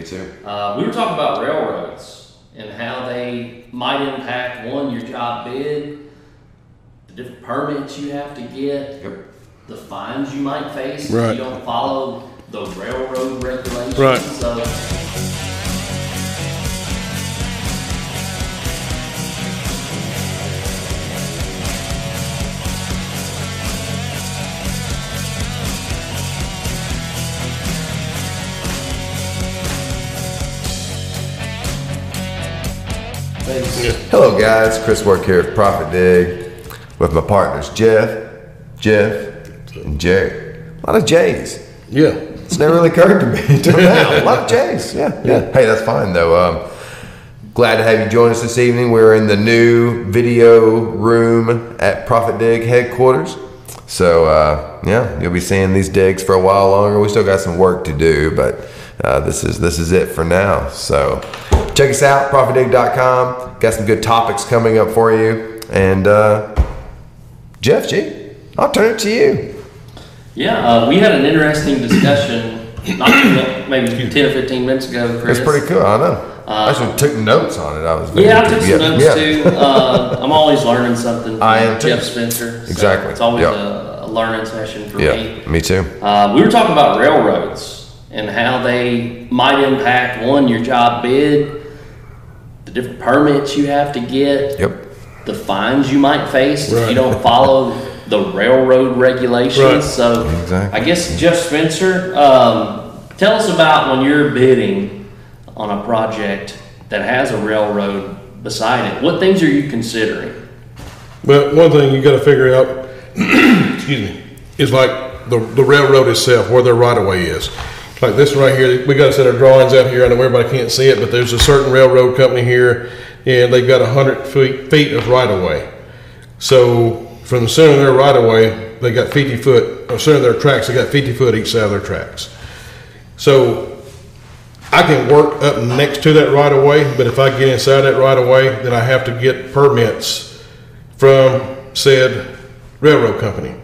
Me too. Uh, we were talking about railroads and how they might impact one your job bid, the different permits you have to get, Yep. the fines you might face if you don't follow the railroad regulations. Right. So Hello, guys. Chris Work here at ProfitDig with my partners Jeff, Jeff, and Jerry. A lot of J's. Yeah. It's never really occurred to me until now. A lot of J's. Yeah, yeah. Hey, that's fine though. Um, glad to have you join us this evening. We're in the new video room at ProfitDig headquarters. So uh, yeah, you'll be seeing these digs for a while longer. We still got some work to do, but uh, this is this is it for now. So check us out, profitdig.com. Got some good topics coming up for you. And uh, Jeff G, I'll turn it to you. yeah, uh, we had an interesting discussion not too- maybe ten or fifteen minutes ago, Chris. It's pretty cool. I know. I actually took notes on it. I was Yeah, I took some yeah, notes yeah. too. Uh, I'm always learning something. From I am too. Jeff Spencer. so Exactly. It's always Yeah. a, a learning session for Yeah, me. me too. Uh, we were talking about railroads and how they might impact one your job bid, the different permits you have to get, Yep. the fines you might face if you don't follow the railroad regulations. Right. So, Exactly. I guess Jeff Spencer, um, tell us about when you're bidding on a project that has a railroad beside it. What things are you considering? Well, one thing you got to figure out, excuse me, is like the, the railroad itself, where their right of way is. Like this right here, we got a set of drawings out here. I know everybody can't see it, but there's a certain railroad company here, and they've got hundred feet, feet of right of way. So from the center of their right of way, they got 50 foot, or center of their tracks, they got 50 foot each side of their tracks. So I can work up next to that right of way, but if I get inside that right of way, then I have to get permits from said railroad company.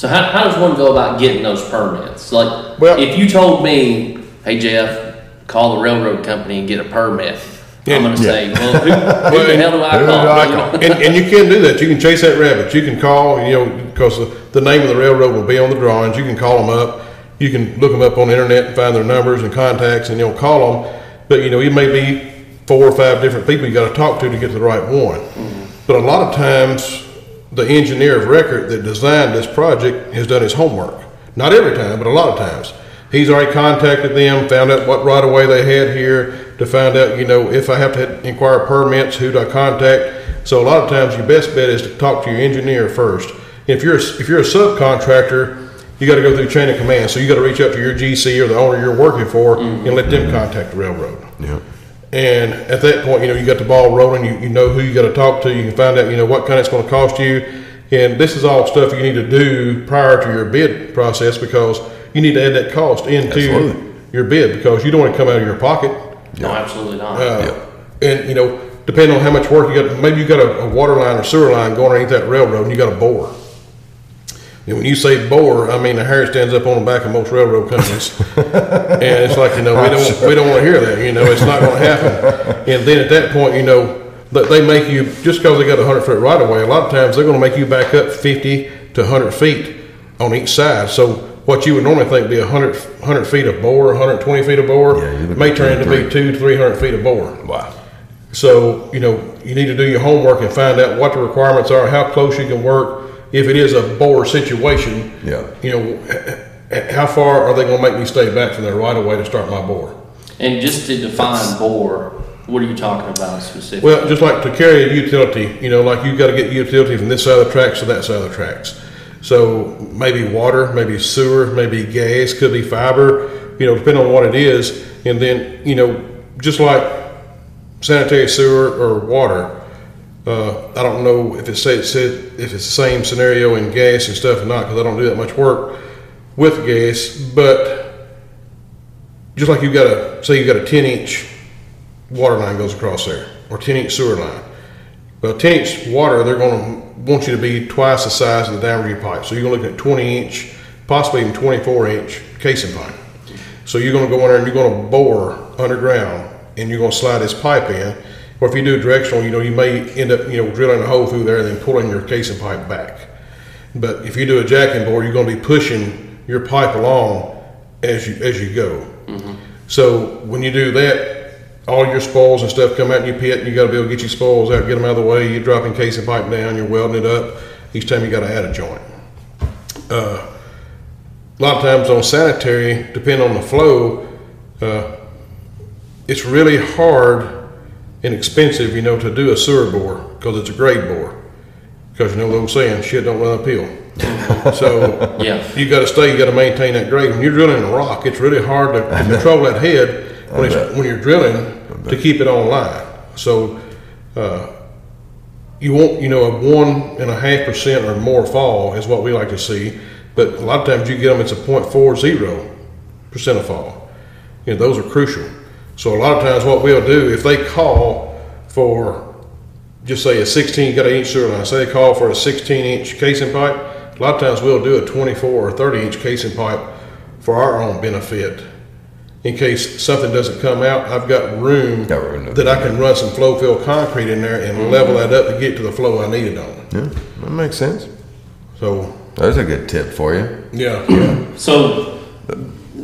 So how, how does one go about getting those permits? Like, Well- if you told me, hey Jeff, call the railroad company and get a permit, I'm gonna say, well, who, who the hell do I Who do call? I call? And, and you can do that. You can chase that rabbit. You can call, you know, because the, the name of the railroad will be on the drawings. You can call them up. You can look them up on the internet and find their numbers and contacts and, you'll call them. But, you know, it may be four or five different people you got to talk to to get to the right one. Mm-hmm. But a lot of times, the engineer of record that designed this project has done his homework. Not every time, but a lot of times. He's already contacted them, found out what right of way they had here to find out, you know, if I have to inquire permits, who do I contact? So a lot of times your best bet is to talk to your engineer first. If you're a, if you're a subcontractor, you got to go through chain of command. So you got to reach out to your GC or the owner you're working for mm-hmm. and let them contact the railroad. Yeah. And at that point, you know, you got the ball rolling, you, you know who you got to talk to, you can find out, you know, what kind it's going to cost you. And this is all stuff you need to do prior to your bid process because you need to add that cost into Absolutely. your bid because you don't want to come out of your pocket. No, absolutely not. Uh, And, you know, depending on how much work you got, maybe you got a, a water line or sewer line going underneath that railroad and you got a bore. And when you say bore, I mean the hair stands up on the back of most railroad companies. and it's like, you know, we don't, we don't want to hear that, you know, it's not going to happen. And then at that point, you know, that they make you, just because they got a hundred foot right of way, a lot of times they're going to make you back up 50 to 100 feet on each side. So what you would normally think would be 100, 100 feet of bore, 120 feet of bore, Yeah, may turn into be two, to 300 feet of bore. Wow. So, you know, you need to do your homework and find out what the requirements are, how close you can work. If it is a bore situation, Yeah. you know, h- h- how far are they going to make me stay back from their right of way to start my bore? And just to define bore, what are you talking about specifically? Well, just like to carry a utility, you know, like you've got to get utility from this side of the tracks to that side of the tracks. So maybe water, maybe sewer, maybe gas, could be fiber, you know, depending on what it is. And then, you know, just like sanitary sewer or water, uh, I don't know if it's if it's the same scenario in gas and stuff or not because I don't do that much work with gas. But just like you've got a say you've got a ten inch water line goes across there, or 10 inch sewer line. Well, 10 inch water, they're going to want you to be twice the size of the your pipe. So you're going to look at 20 inch, possibly even 24 inch casing pipe. So you're going to go in there and you're going to bore underground and you're gonna slide this pipe in, or if you do directional, you know, you may end up, you know, drilling a hole through there and then pulling your casing pipe back. But if you do a jacking bore, you're gonna be pushing your pipe along as you, as you go. So when you do that, all your spoils and stuff come out in your pit, and you gotta be able to get your spoils out, get them out of the way, you're dropping casing pipe down, you're welding it up, each time you gotta add a joint. Uh, a lot of times on sanitary, depending on the flow, uh, it's really hard and expensive, you know, to do a sewer bore because it's a grade bore. Because you know what I'm saying, shit don't run uphill. so Yeah. you got to stay, you got to maintain that grade. When you're drilling a rock, it's really hard to control that head when, it's, when you're drilling to keep it on line. So uh, you want, you know, a one and a half percent or more fall is what we like to see. But a lot of times you get them, it's a 0.40 percent of fall. You know, those are crucial. So a lot of times what we'll do, if they call for, just say a 16, got an inch sewer line, say they call for a 16 inch casing pipe, a lot of times we'll do a 24 or 30 inch casing pipe for our own benefit. In case something doesn't come out, I've got room Got room to- that I can run some flow fill concrete in there and mm-hmm. level that up to get to the flow I need it on. Yeah, that makes sense. So, That's a good tip for you. yeah, yeah. So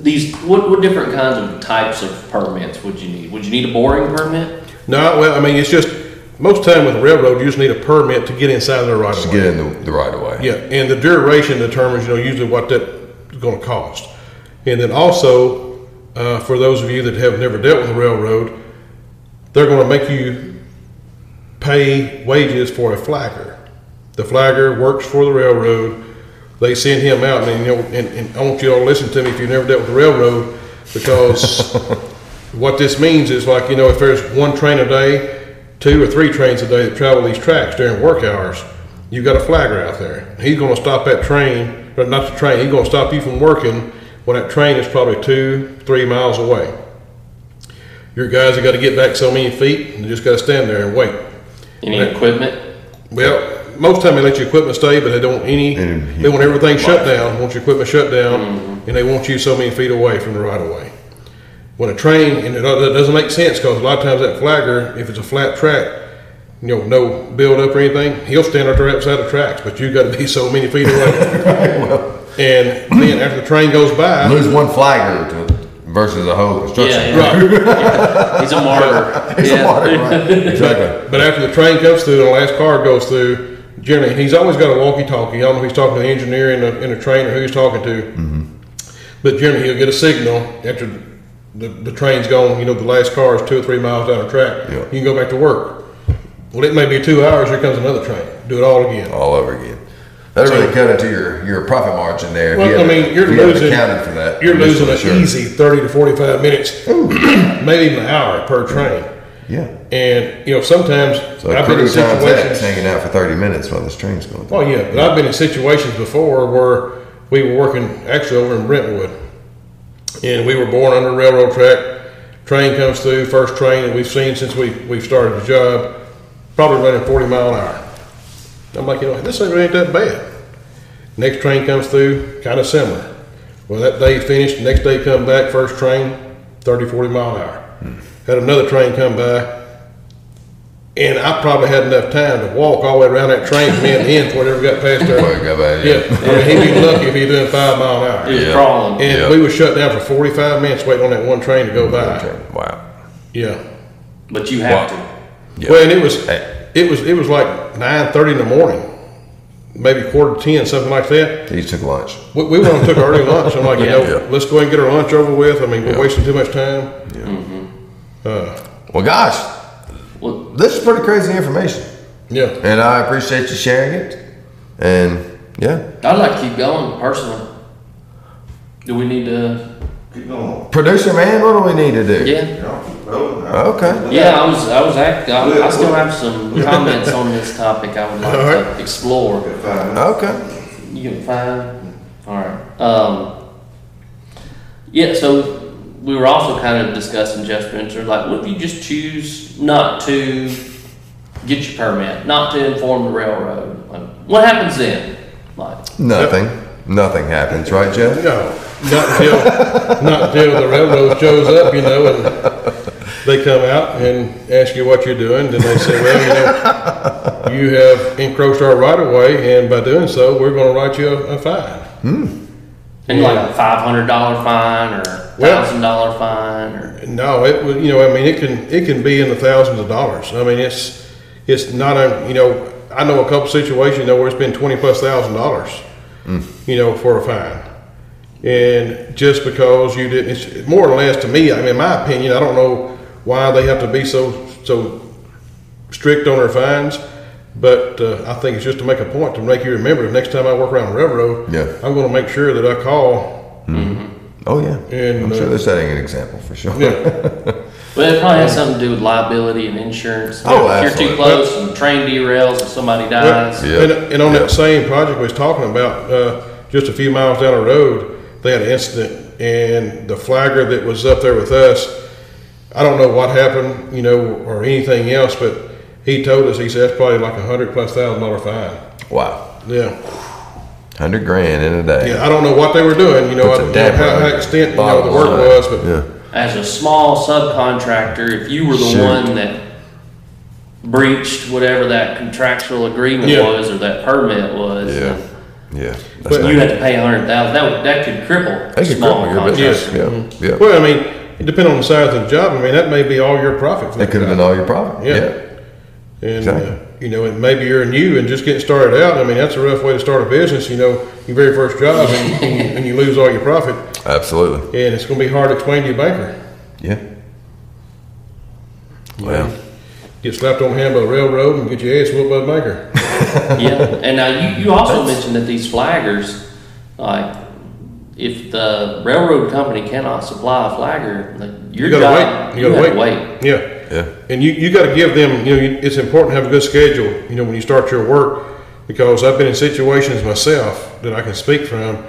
these, what, what different kinds of types of permits would you need? Would you need a boring permit? No, well, I mean, it's just, most time with a railroad, you just need a permit to get inside of the right Just of get in the, the right of way. Yeah, and the duration determines, you know, usually what that's gonna cost. And then also, uh, for those of you that have never dealt with a railroad, they're gonna make you pay wages for a flagger. The flagger works for the railroad. They send him out, and you know, and, and I want you all to listen to me if you've never dealt with the railroad, because what this means is like, you know, if there's one train a day, two or three trains a day that travel these tracks during work hours, you've got a flagger out there. He's gonna stop that train, or not the train, he's gonna stop you from working when that train is probably two, three miles away. Your guys have gotta get back so many feet, and they just gotta stand there and wait. Any equipment? Well, most time they let your equipment stay, but they don't any, Any- they want everything shut down, want your equipment shut down, mm-hmm. and they want you so many feet away from the right of way. When a train, and it, that doesn't make sense, because a lot of times that flagger, if it's a flat track, you know, no build up or anything, he'll stand right there outside the tracks, but you gotta be so many feet away. And then after the train goes by, Lose one flagger to, versus a whole construction. Yeah, yeah. He's a martyr. It's a Yeah. water, right? Exactly. But after the train comes through and the last car goes through, generally, he's always got a walkie-talkie. I don't know if he's talking to the engineer and the, and the train or who he's talking to. Mm-hmm. But generally, he'll get a signal after the, the train's gone, you know, the last car is two or three miles down the track. Yeah. You can go back to work. Well, it may be two hours, here comes another train. Do it all again. All over again. That really cut into your, your profit margin there. Well, you I mean, you're if you had losing, for that. you're losing an Sure. easy 30 to 45 minutes, maybe even an hour per train. Yeah. And, you know, sometimes So I've been in situations. hanging out for 30 minutes while this train's going through. Oh yeah, but I've been in situations before where we were working actually over in Brentwood, and we were born under a railroad track. Train comes through, first train that we've seen since we we started the job, probably running 40 mile an hour. I'm like, you know, this ain't ain't that bad. Next train comes through, kind of similar. Well, that day finished, next day come back, first train, 30, 40 mile an hour. Hmm. Had another train come by, and I probably had enough time to walk all the way around that train from end to end before it ever got past there. Boy, go back, Yeah, I mean, he'd be lucky if he was doing five mile an hour. He was Yeah. crawling. And Yeah. we were shut down for forty-five minutes waiting on that one train to go by. Wow. Yeah. But you have to. Yeah. Well, and it was, it was, it was like nine thirty in the morning, maybe quarter to ten, something like that. He took lunch. We, we went and took early lunch. I'm like, you know, Yeah. let's go ahead and get our lunch over with. I mean, we're Yeah. wasting too much time. Mm-hmm. Well, gosh, Well, this is pretty crazy information. Yeah. And I appreciate you sharing it. And yeah, I'd like to keep going personally. Do we need to? Keep going. producer man, what do we need to do? Yeah. Y'all keep. Okay. Yeah, I was. I was. Act, I, I still have some comments on this topic. I would like All to explore. Got five minutes. Okay. You can find. All right. Um, yeah. So we were also kind of discussing Jeff Spencer. Like, what if you just choose not to get your permit, not to inform the railroad? Like, what happens then? Like, Nothing. Nothing happens, right, Jeff? No. not until, not until the railroad shows up, you know, and they come out and ask you what you're doing, then they say, well, you know, you have encroached our right of way, and by doing so, we're gonna write you a, a fine. Hmm. And like a five hundred dollar fine or thousand dollar fine or No, it would, you know, I mean, it can, it can be in the thousands of dollars. I mean, it's, it's not a, you know, I know a couple situations, you know, where it's been twenty plus thousand dollars, hmm. you know, for a fine. And just because you didn't, it's more or less to me, I mean, in my opinion, I don't know why they have to be so, so strict on their fines. But, uh, I think it's just to make a point, to make you remember, the next time I work around the railroad, Yeah. I'm gonna make sure that I call Oh yeah, And, I'm sure uh, they're setting an example for sure. Yeah, well, it probably has something to do with liability and insurance. Oh, if you're too absolutely. close and the train derails and somebody Well, dies. Yeah. And, and on Yeah. that same project we was talking about, uh, just a few miles down the road, they had an incident, and the flagger that was up there with us, I don't know what happened, you know, or anything else, but he told us, he said, that's probably like a hundred plus thousand dollar fine. Wow, Yeah, hundred grand in a day. yeah, I don't know what they were doing, you know, Puts a I- you know, how, how your extent, you know, the work line. was, but Yeah, As a small subcontractor, if you were the Shoot. one that breached whatever that contractual agreement Yeah. was or that permit was, yeah, then yeah. But you not- had to pay a hundred thousand. That would, that could cripple They could small cripple your contractors. business. Yeah, mm-hmm. yeah. Well, I mean, it depends on the size of the job, I mean, that may be all your profit. for that could have been all your profit. Yeah. Yeah, And, Exactly. uh, you know, and maybe you're new and just getting started out. I mean, that's a rough way to start a business, you know, your very first job and, and you lose all your profit. absolutely. And it's going to be hard to explain to your banker. Yeah. Well, Get slapped on the hand by the railroad and get your ass whooped by the banker. yeah, and now you, you also mentioned that these flaggers, like, if the railroad company cannot supply a flagger, like, your You gotta job, wait. you, You gotta have to wait. wait. Yeah. Yeah, And you, you got to give them, you know, you- it's important to have a good schedule, you know, when you start your work, because I've been in situations myself that I can speak from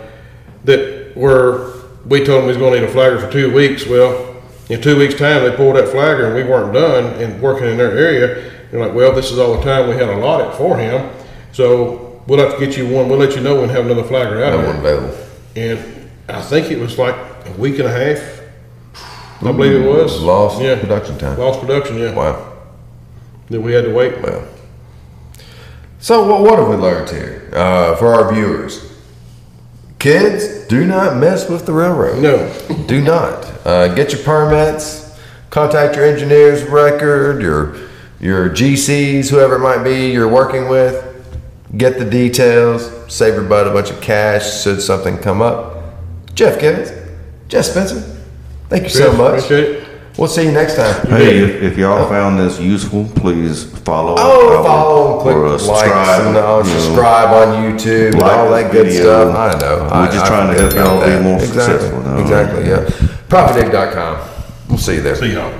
that where we told them we was going to need a flagger for two weeks. Well, in two weeks' time, they pulled that flagger and we weren't done and working in their area. They're like, well, this is all the time we had allotted for him. So we'll have to get you one. We'll let you know when we have another flagger out no there. one available. And I think it was like a week and a half. I believe it was. Lost Yeah. production time. Lost production, yeah. Wow. Then we had to wait. Well, so what, what have we learned here uh, for our viewers? Kids, do not mess with the railroad. No. Do not. Uh, get your permits. Contact your engineer's record, your your GCs, whoever it might be you're working with. Get the details. Save your butt a bunch of cash should something come up. Jeff Gibbons, Jeff Spencer, thank you so much. Appreciate it. We'll see you next time. Hey, if, if y'all found this useful, please follow. Oh, our- follow, click or, uh, likes, and all, you know. subscribe on YouTube, and Like all that good video. stuff. I know. We're I- just I trying to help y'all about be more exactly. successful now. Exactly. Yeah. Profitdig.com. We'll see you there. See y'all.